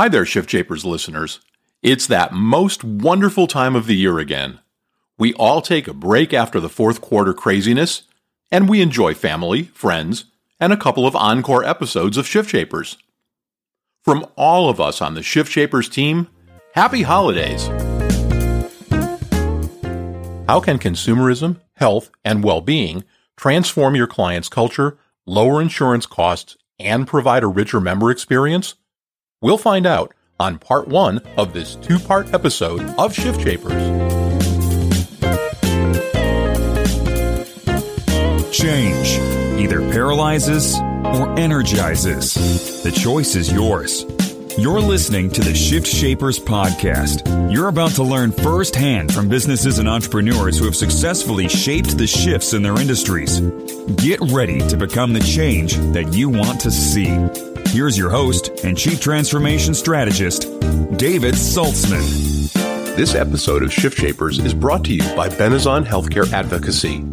Hi there, Shift Shapers listeners. It's that most wonderful time of the year again. We all take a break after the fourth quarter craziness, and we enjoy family, friends, and a couple of encore episodes of Shift Shapers. From all of us on the Shift Shapers team, happy holidays! How can consumerism, health, and well being transform your client's culture, lower insurance costs, and provide a richer member experience? We'll find out on part one of this two part episode of Shift Shapers. Change either paralyzes or energizes. The choice is yours. You're listening to the Shift Shapers podcast. You're about to learn firsthand from businesses and entrepreneurs who have successfully shaped the shifts in their industries. Get ready to become the change that you want to see. Here's your host and Chief Transformation Strategist, David Saltzman. This episode of Shift Shapers is brought to you by Benezon Healthcare Advocacy.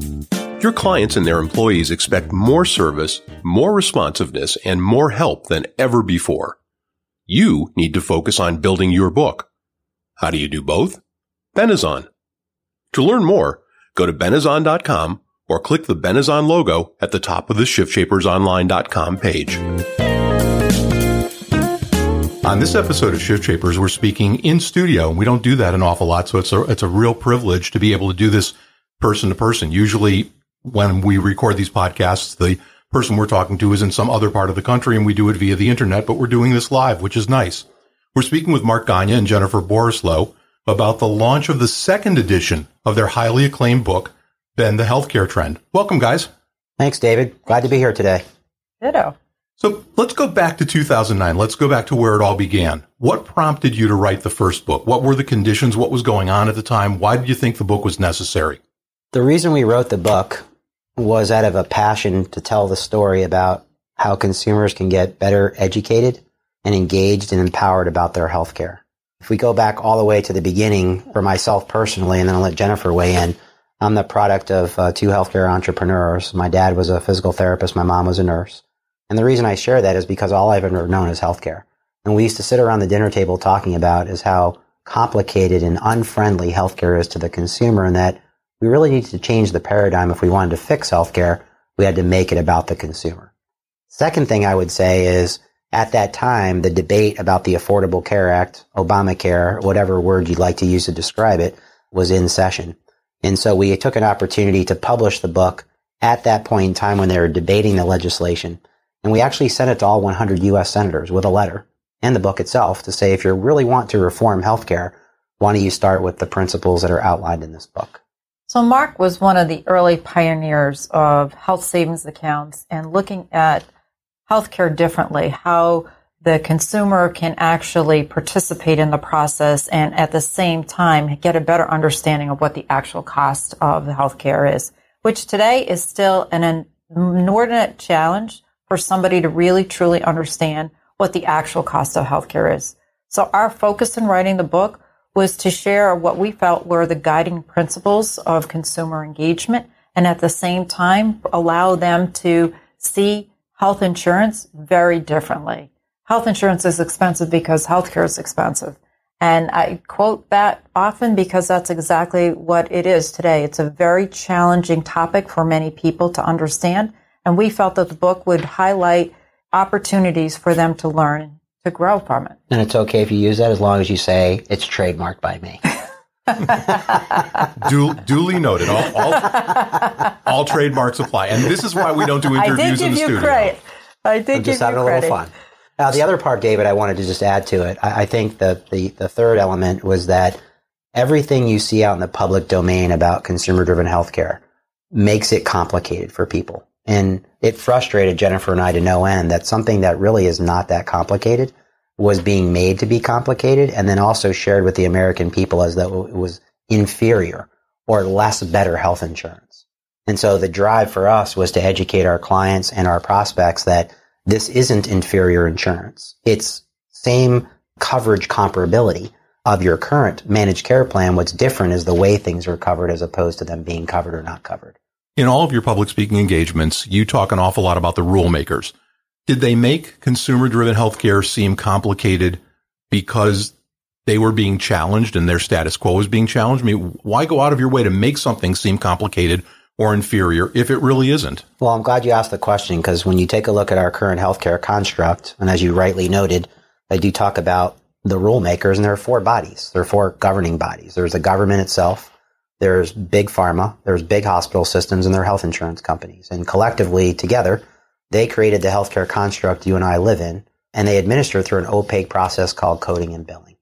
Your clients and their employees expect more service, more responsiveness, and more help than ever before. You need to focus on building your book. How do you do both? Benezon. To learn more, go to benezon.com or click the Benezon logo at the top of the shiftshapersonline.com page. On this episode of Shift Shapers, we're speaking in studio. and We don't do that an awful lot, so it's a it's a real privilege to be able to do this person to person. Usually, when we record these podcasts, the person we're talking to is in some other part of the country and we do it via the internet, but we're doing this live, which is nice. We're speaking with Mark Gaunya and Jennifer Borislow about the launch of the second edition of their highly acclaimed book, Bend the Healthcare Trend. Welcome, guys. Thanks, David. Glad to be here today. Ditto. So let's go back to 2009. Let's go back to where it all began. What prompted you to write the first book? What were the conditions? What was going on at the time? Why did you think the book was necessary? The reason we wrote the book was out of a passion to tell the story about how consumers can get better educated and engaged and empowered about their healthcare. If we go back all the way to the beginning for myself personally, and then I'll let Jennifer weigh in, I'm the product of uh, two healthcare entrepreneurs. My dad was a physical therapist. My mom was a nurse. And the reason I share that is because all I've ever known is healthcare. And we used to sit around the dinner table talking about is how complicated and unfriendly healthcare is to the consumer and that we really need to change the paradigm if we wanted to fix healthcare. We had to make it about the consumer. Second thing I would say is at that time, the debate about the Affordable Care Act, Obamacare, whatever word you'd like to use to describe it, was in session. And so we took an opportunity to publish the book at that point in time when they were debating the legislation. And we actually sent it to all 100 U.S. senators with a letter and the book itself to say, if you really want to reform healthcare, why don't you start with the principles that are outlined in this book? So Mark was one of the early pioneers of health savings accounts and looking at healthcare differently, how the consumer can actually participate in the process and at the same time get a better understanding of what the actual cost of the healthcare is, which today is still an inordinate challenge for somebody to really truly understand what the actual cost of healthcare is. So our focus in writing the book was to share what we felt were the guiding principles of consumer engagement and at the same time allow them to see health insurance very differently. Health insurance is expensive because healthcare is expensive. And I quote that often because that's exactly what it is today. It's a very challenging topic for many people to understand. And we felt that the book would highlight opportunities for them to learn to grow from it. And it's okay if you use that as long as you say it's trademarked by me. du- duly noted. All, all, all, trademarks apply, and this is why we don't do interviews in the studio. Credit. I did I'm just having a little fun. Now, the other part, David, I wanted to just add to it. I, I think that the the third element was that everything you see out in the public domain about consumer driven healthcare makes it complicated for people. And it frustrated Jennifer and I to no end that something that really is not that complicated was being made to be complicated and then also shared with the American people as though it was inferior or less better health insurance. And so the drive for us was to educate our clients and our prospects that this isn't inferior insurance. It's same coverage comparability of your current managed care plan. What's different is the way things are covered as opposed to them being covered or not covered. In all of your public speaking engagements, you talk an awful lot about the rule makers. Did they make consumer driven healthcare seem complicated because they were being challenged and their status quo was being challenged? I mean, why go out of your way to make something seem complicated or inferior if it really isn't? Well, I'm glad you asked the question because when you take a look at our current healthcare construct, and as you rightly noted, I do talk about the rule makers, and there are four bodies. There are four governing bodies. There's the government itself, there's big pharma, there's big hospital systems, and there are health insurance companies. And collectively, together, they created the healthcare construct you and I live in, and they administer through an opaque process called coding and billing.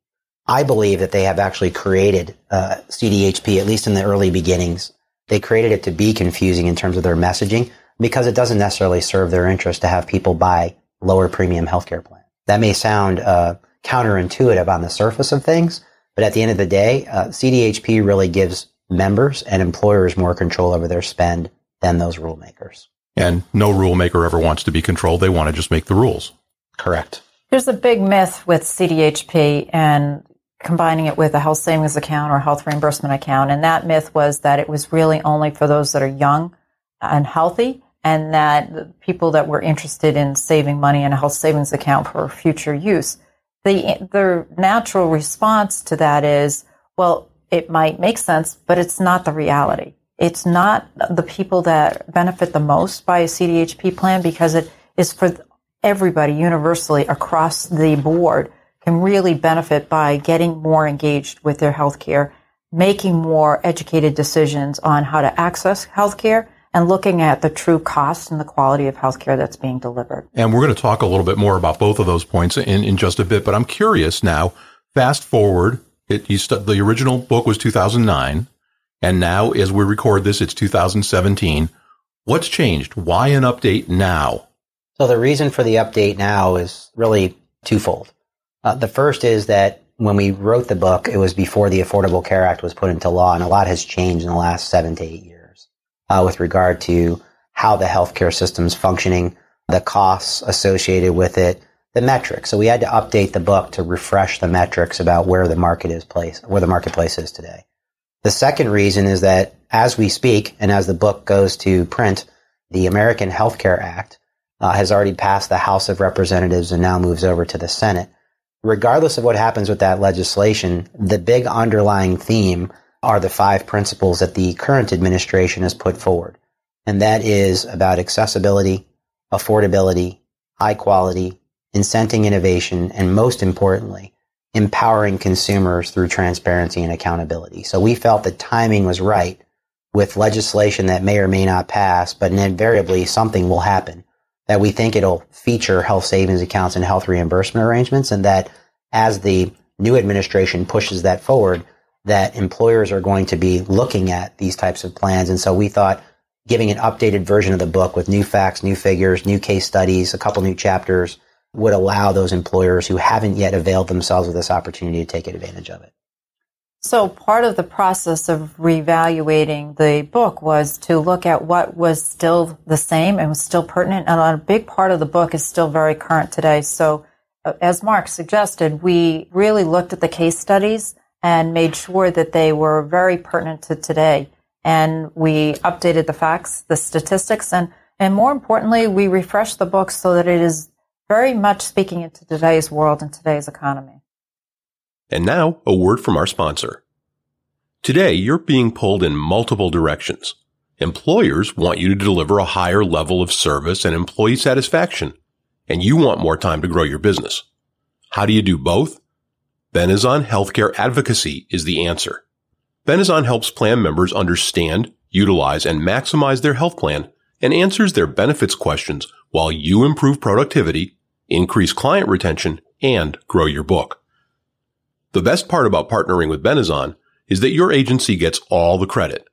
I believe that they have actually created uh, CDHP, at least in the early beginnings. They created it to be confusing in terms of their messaging because it doesn't necessarily serve their interest to have people buy lower premium healthcare plans. That may sound uh, counterintuitive on the surface of things, but at the end of the day, uh, CDHP really gives members and employers more control over their spend than those rule makers. And no rule maker ever wants to be controlled. They want to just make the rules. Correct. There's a big myth with CDHP and combining it with a health savings account or health reimbursement account. And that myth was that it was really only for those that are young and healthy and that people that were interested in saving money in a health savings account for future use. The, the natural response to that is, well, it might make sense, but it's not the reality. It's not the people that benefit the most by a CDHP plan because it is for everybody universally across the board can really benefit by getting more engaged with their healthcare, making more educated decisions on how to access healthcare, and looking at the true cost and the quality of healthcare that's being delivered. And we're going to talk a little bit more about both of those points in, in just a bit, but I'm curious now, fast forward, it, st- the original book was 2009, and now as we record this, it's 2017. What's changed? Why an update now? So the reason for the update now is really twofold. Uh, the first is that when we wrote the book, it was before the Affordable Care Act was put into law, and a lot has changed in the last seven to eight years uh, with regard to how the healthcare system's functioning, the costs associated with it, the metrics. So we had to update the book to refresh the metrics about where the market is placed, where the marketplace is today. The second reason is that as we speak, and as the book goes to print, the American Healthcare Act uh, has already passed the House of Representatives and now moves over to the Senate regardless of what happens with that legislation, the big underlying theme are the five principles that the current administration has put forward. And that is about accessibility, affordability, high quality, incenting innovation, and most importantly, empowering consumers through transparency and accountability. So we felt the timing was right with legislation that may or may not pass, but invariably something will happen that we think it'll feature health savings accounts and health reimbursement arrangements and that as the new administration pushes that forward, that employers are going to be looking at these types of plans. And so we thought giving an updated version of the book with new facts, new figures, new case studies, a couple new chapters would allow those employers who haven't yet availed themselves of this opportunity to take advantage of it. So part of the process of reevaluating the book was to look at what was still the same and was still pertinent. And a big part of the book is still very current today. So uh, as Mark suggested, we really looked at the case studies and made sure that they were very pertinent to today. And we updated the facts, the statistics, and, and more importantly, we refreshed the book so that it is very much speaking into today's world and today's economy. And now, a word from our sponsor. Today, you're being pulled in multiple directions. Employers want you to deliver a higher level of service and employee satisfaction, and you want more time to grow your business. How do you do both? Benezon Healthcare Advocacy is the answer. Benezon helps plan members understand, utilize, and maximize their health plan and answers their benefits questions while you improve productivity, increase client retention, and grow your book. The best part about partnering with Benezon is that your agency gets all the credit.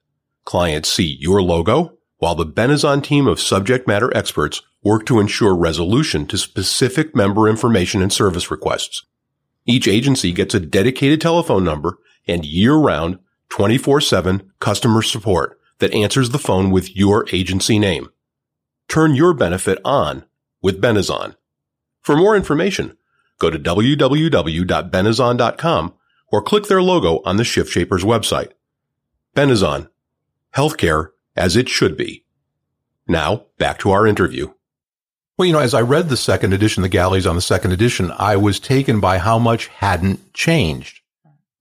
Clients see your logo, while the Benezon team of subject matter experts work to ensure resolution to specific member information and service requests. Each agency gets a dedicated telephone number and year-round 24-7 customer support that answers the phone with your agency name. Turn your benefit on with Benezon. For more information, go to www.benezon.com or click their logo on the Shift Shapers website. Benezon. Healthcare as it should be. Now, back to our interview. Well, you know, as I read the second edition, the galleys on the second edition, I was taken by how much hadn't changed.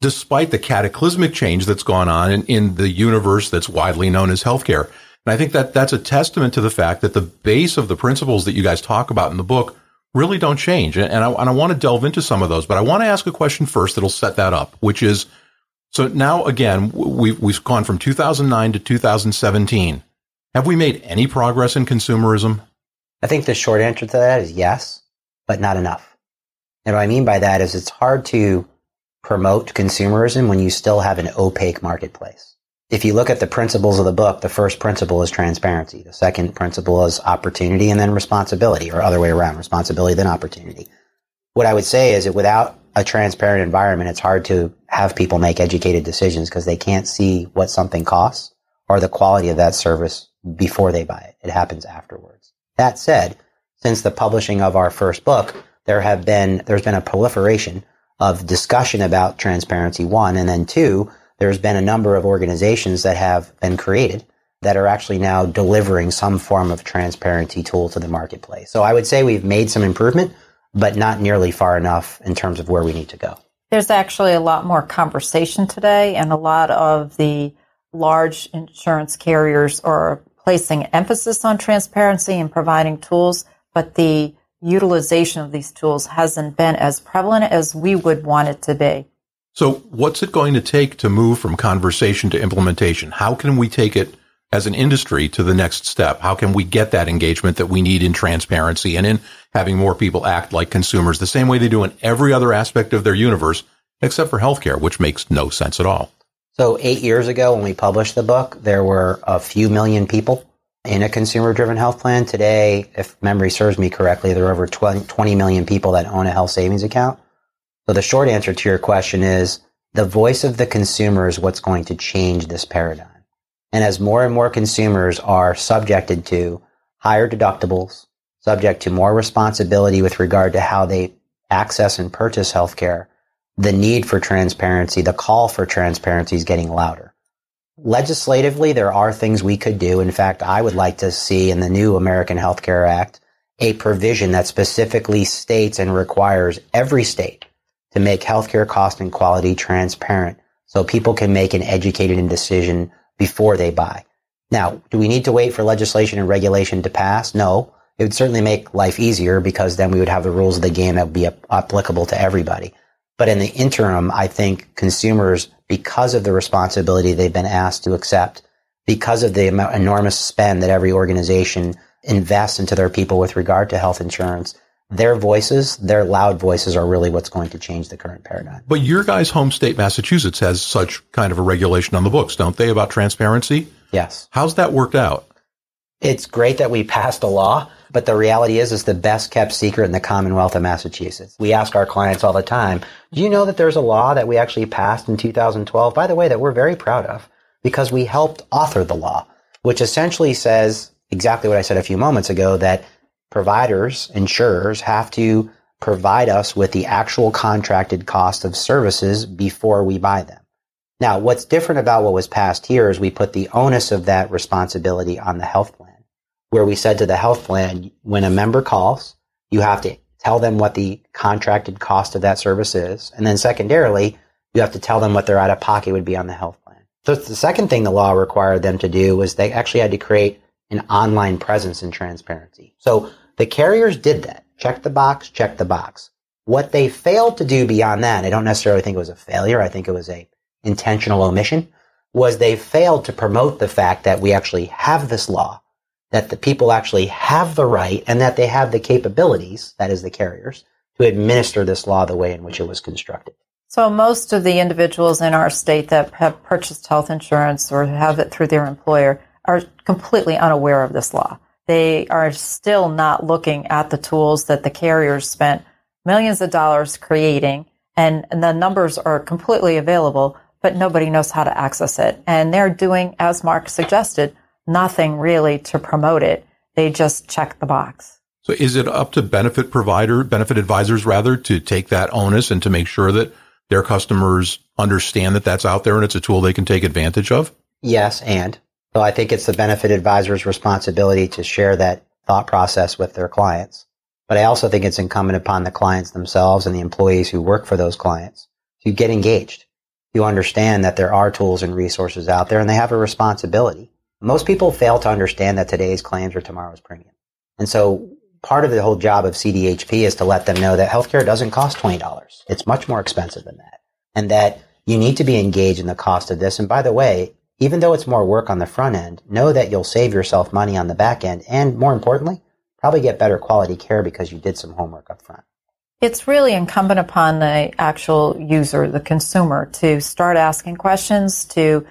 Despite the cataclysmic change that's gone on in, in the universe that's widely known as healthcare. And I think that that's a testament to the fact that the base of the principles that you guys talk about in the book really don't change. And I, and I want to delve into some of those, but I want to ask a question first that'll set that up, which is, so now again, we've, we've gone from 2009 to 2017. Have we made any progress in consumerism? I think the short answer to that is yes, but not enough. And what I mean by that is it's hard to promote consumerism when you still have an opaque marketplace. If you look at the principles of the book, the first principle is transparency. The second principle is opportunity and then responsibility or other way around, responsibility then opportunity. What I would say is that without a transparent environment, it's hard to have people make educated decisions because they can't see what something costs or the quality of that service before they buy it. It happens afterwards. That said, since the publishing of our first book, there have been, there's been a proliferation of discussion about transparency, one, and then two, there's been a number of organizations that have been created that are actually now delivering some form of transparency tool to the marketplace. So I would say we've made some improvement, but not nearly far enough in terms of where we need to go. There's actually a lot more conversation today, and a lot of the large insurance carriers are placing emphasis on transparency and providing tools, but the utilization of these tools hasn't been as prevalent as we would want it to be. So, what's it going to take to move from conversation to implementation? How can we take it as an industry to the next step? How can we get that engagement that we need in transparency and in having more people act like consumers the same way they do in every other aspect of their universe, except for healthcare, which makes no sense at all? So, eight years ago, when we published the book, there were a few million people in a consumer driven health plan. Today, if memory serves me correctly, there are over 20 million people that own a health savings account. So the short answer to your question is the voice of the consumer is what's going to change this paradigm. And as more and more consumers are subjected to higher deductibles, subject to more responsibility with regard to how they access and purchase healthcare, the need for transparency, the call for transparency is getting louder. Legislatively, there are things we could do. In fact, I would like to see in the new American Health Care Act a provision that specifically states and requires every state to make healthcare cost and quality transparent so people can make an educated decision before they buy. Now, do we need to wait for legislation and regulation to pass? No. It would certainly make life easier because then we would have the rules of the game that would be applicable to everybody. But in the interim, I think consumers, because of the responsibility they've been asked to accept, because of the enormous spend that every organization invests into their people with regard to health insurance, their voices, their loud voices are really what's going to change the current paradigm. But your guys' home state, Massachusetts, has such kind of a regulation on the books, don't they, about transparency? Yes. How's that worked out? It's great that we passed a law, but the reality is it's the best kept secret in the Commonwealth of Massachusetts. We ask our clients all the time, do you know that there's a law that we actually passed in 2012, by the way, that we're very proud of because we helped author the law, which essentially says exactly what I said a few moments ago that providers, insurers have to provide us with the actual contracted cost of services before we buy them. Now, what's different about what was passed here is we put the onus of that responsibility on the health plan, where we said to the health plan, when a member calls, you have to tell them what the contracted cost of that service is. And then secondarily, you have to tell them what their out of pocket would be on the health plan. So the second thing the law required them to do was they actually had to create an online presence and transparency. So the carriers did that. Check the box, check the box. What they failed to do beyond that, I don't necessarily think it was a failure. I think it was a intentional omission was they failed to promote the fact that we actually have this law, that the people actually have the right and that they have the capabilities, that is the carriers, to administer this law the way in which it was constructed. So most of the individuals in our state that have purchased health insurance or have it through their employer are completely unaware of this law. They are still not looking at the tools that the carriers spent millions of dollars creating, and, and the numbers are completely available, but nobody knows how to access it. And they're doing, as Mark suggested, nothing really to promote it. They just check the box. So is it up to benefit provider, benefit advisors rather, to take that onus and to make sure that their customers understand that that's out there and it's a tool they can take advantage of? Yes, and so I think it's the benefit advisor's responsibility to share that thought process with their clients. But I also think it's incumbent upon the clients themselves and the employees who work for those clients to get engaged. You understand that there are tools and resources out there and they have a responsibility. Most people fail to understand that today's claims are tomorrow's premium. And so part of the whole job of CDHP is to let them know that healthcare doesn't cost $20. It's much more expensive than that. And that you need to be engaged in the cost of this. And by the way, even though it's more work on the front end, know that you'll save yourself money on the back end. And more importantly, probably get better quality care because you did some homework up front. It's really incumbent upon the actual user, the consumer, to start asking questions, to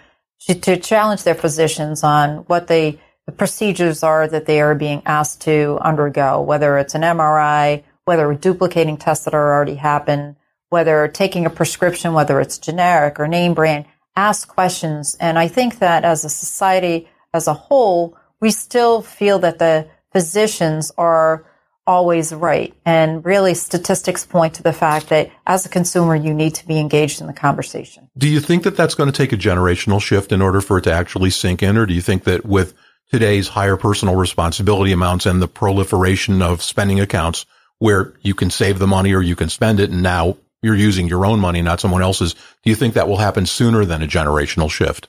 to challenge their physicians on what they the procedures are that they are being asked to undergo, whether it's an MRI, whether duplicating tests that are already happened, whether taking a prescription, whether it's generic or name brand, ask questions. And I think that as a society as a whole, we still feel that the physicians are always right. And really statistics point to the fact that as a consumer, you need to be engaged in the conversation. Do you think that that's going to take a generational shift in order for it to actually sink in? Or do you think that with today's higher personal responsibility amounts and the proliferation of spending accounts where you can save the money or you can spend it and now you're using your own money, not someone else's. Do you think that will happen sooner than a generational shift?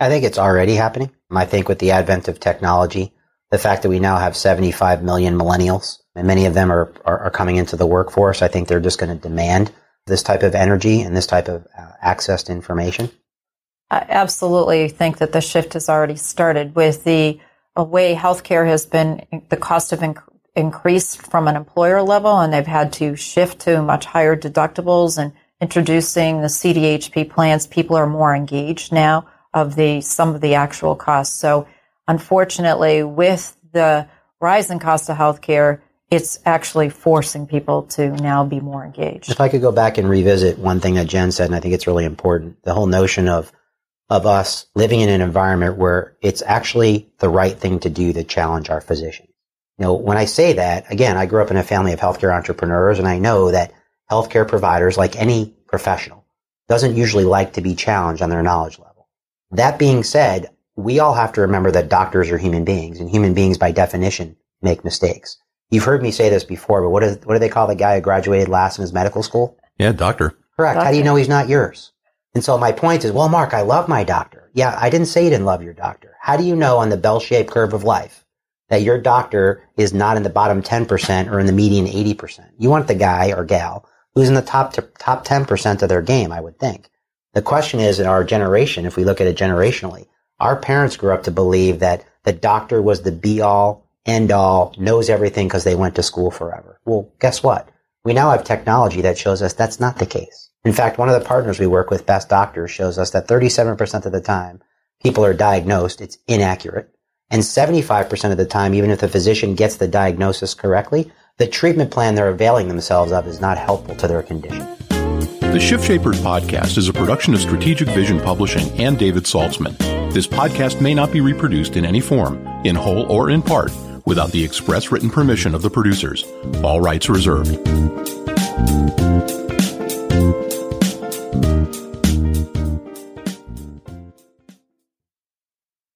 I think it's already happening. I think with the advent of technology, the fact that we now have 75 million millennials and many of them are, are, are coming into the workforce, I think they're just going to demand this type of energy and this type of uh, access to information. I absolutely think that the shift has already started with the way healthcare has been, the cost of inc- increased from an employer level, and they've had to shift to much higher deductibles and introducing the CDHP plans. People are more engaged now of the some of the actual costs. So, unfortunately, with the rise in cost of healthcare, it's actually forcing people to now be more engaged. If I could go back and revisit one thing that Jen said, and I think it's really important, the whole notion of of us living in an environment where it's actually the right thing to do to challenge our physicians. You know, when I say that, again, I grew up in a family of healthcare entrepreneurs and I know that healthcare providers, like any professional, doesn't usually like to be challenged on their knowledge level. That being said, we all have to remember that doctors are human beings and human beings by definition make mistakes. You've heard me say this before, but what, is, what do they call the guy who graduated last in his medical school? Yeah, doctor. Correct. Doctor. How do you know he's not yours? And so my point is, well, Mark, I love my doctor. Yeah, I didn't say you didn't love your doctor. How do you know on the bell-shaped curve of life that your doctor is not in the bottom 10% or in the median 80%? You want the guy or gal who's in the top to, top 10% of their game, I would think. The question is in our generation, if we look at it generationally, our parents grew up to believe that the doctor was the be all, end all, knows everything because they went to school forever. Well, guess what? We now have technology that shows us that's not the case. In fact, one of the partners we work with, Best Doctors, shows us that 37% of the time people are diagnosed, it's inaccurate. And 75% of the time, even if the physician gets the diagnosis correctly, the treatment plan they're availing themselves of is not helpful to their condition. The Shift Shapers podcast is a production of Strategic Vision Publishing and David Saltzman. This podcast may not be reproduced in any form, in whole or in part, without the express written permission of the producers. All rights reserved.